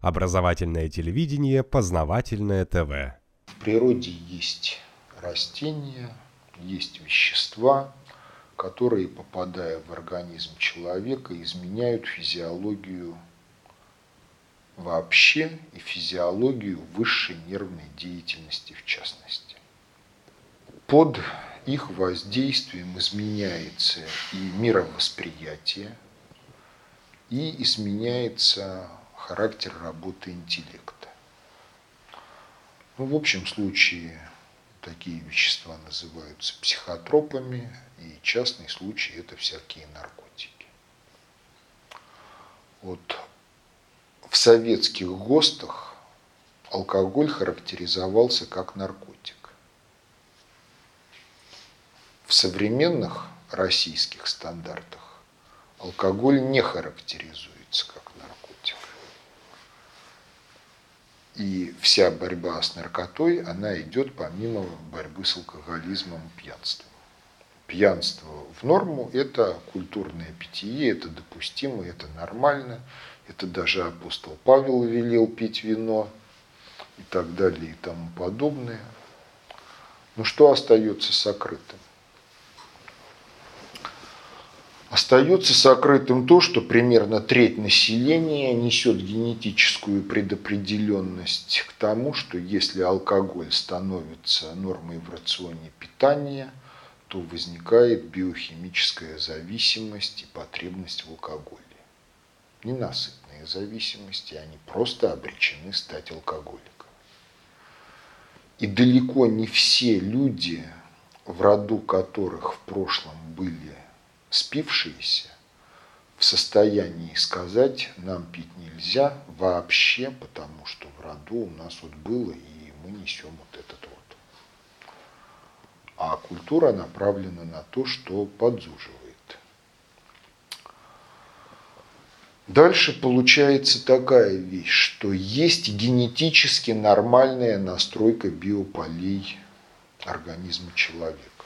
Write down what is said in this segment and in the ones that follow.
Образовательное телевидение, познавательное ТВ. В природе есть растения, есть вещества, которые, попадая в организм человека, изменяют физиологию вообще и физиологию высшей нервной деятельности в частности. Под их воздействием изменяется и мировосприятие, и изменяется характер работы интеллекта. Ну, в общем случае такие вещества называются психотропами, и частный случай это всякие наркотики. Вот в советских ГОСТах алкоголь характеризовался как наркотик. В современных российских стандартах алкоголь не характеризуется как наркотик. И вся борьба с наркотой, она идет помимо борьбы с алкоголизмом и пьянством. Пьянство в норму – это культурное питье, это допустимо, это нормально. Это даже апостол Павел велел пить вино и так далее и тому подобное. Но что остается сокрытым? Остается сокрытым то, что примерно треть населения несет генетическую предопределенность к тому, что если алкоголь становится нормой в рационе питания, то возникает биохимическая зависимость и потребность в алкоголе. Ненасытные зависимости, они просто обречены стать алкоголиками. И далеко не все люди, в роду которых в прошлом были спившиеся в состоянии сказать, нам пить нельзя вообще, потому что в роду у нас вот было, и мы несем вот этот вот. А культура направлена на то, что подзуживает. Дальше получается такая вещь, что есть генетически нормальная настройка биополей организма человека.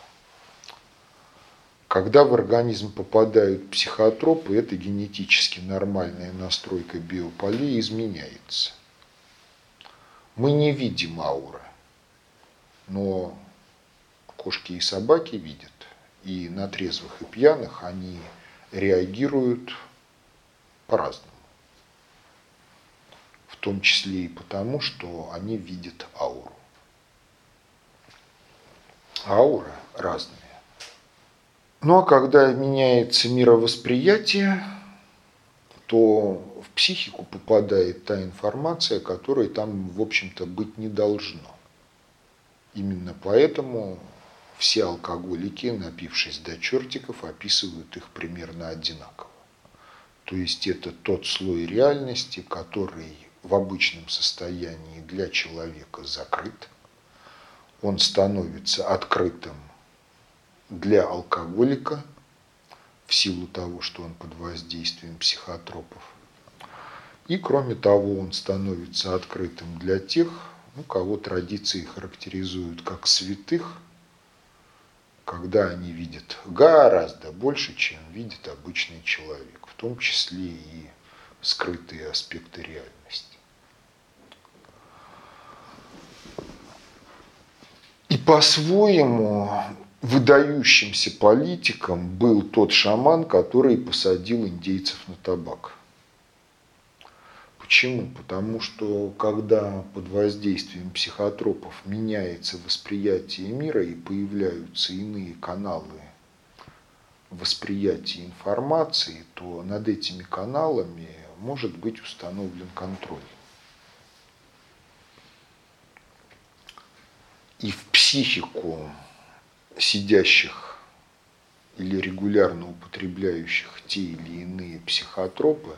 Когда в организм попадают психотропы, эта генетически нормальная настройка биополей изменяется. Мы не видим ауры, но кошки и собаки видят. И на трезвых и пьяных они реагируют по-разному. В том числе и потому, что они видят ауру. Аура разная. А когда меняется мировосприятие, то в психику попадает та информация, которой там, в общем-то, быть не должно. Именно поэтому все алкоголики, напившись до чертиков, описывают их примерно одинаково. То есть это тот слой реальности, который в обычном состоянии для человека закрыт. Он становится открытым для алкоголика в силу того, что он под воздействием психотропов. И кроме того, он становится открытым для тех, ну, кого традиции характеризуют как святых, когда они видят гораздо больше, чем видит обычный человек, в том числе и скрытые аспекты реальности. И по-своему выдающимся политиком был тот шаман, который посадил индейцев на табак. Почему? Потому что когда под воздействием психотропов меняется восприятие мира и появляются иные каналы восприятия информации, то над этими каналами может быть установлен контроль. И в психику сидящих или регулярно употребляющих те или иные психотропы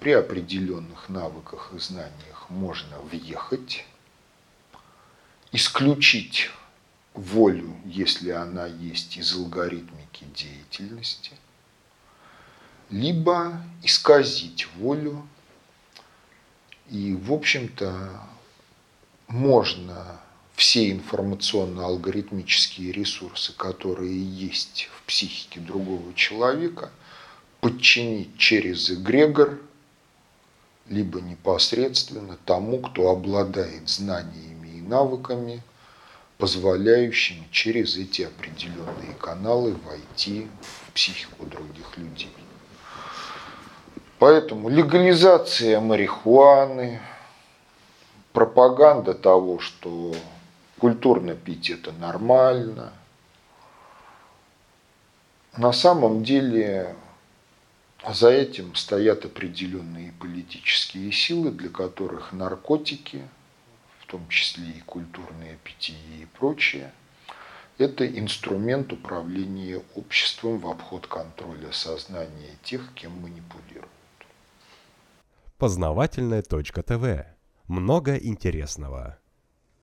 при определенных навыках и знаниях можно въехать, исключить волю, если она есть из алгоритмики деятельности, либо исказить волю. И, в общем-то, можно все информационно-алгоритмические ресурсы, которые есть в психике другого человека, подчинить через эгрегор либо непосредственно тому, кто обладает знаниями и навыками, позволяющими через эти определенные каналы войти в психику других людей. Поэтому легализация марихуаны, пропаганда того, что культурно пить это нормально, на самом деле за этим стоят определенные политические силы, для которых наркотики, в том числе и культурные питье и прочее, это инструмент управления обществом в обход контроля сознания тех, кем манипулируют. Познавательная точка ТВ. Много интересного.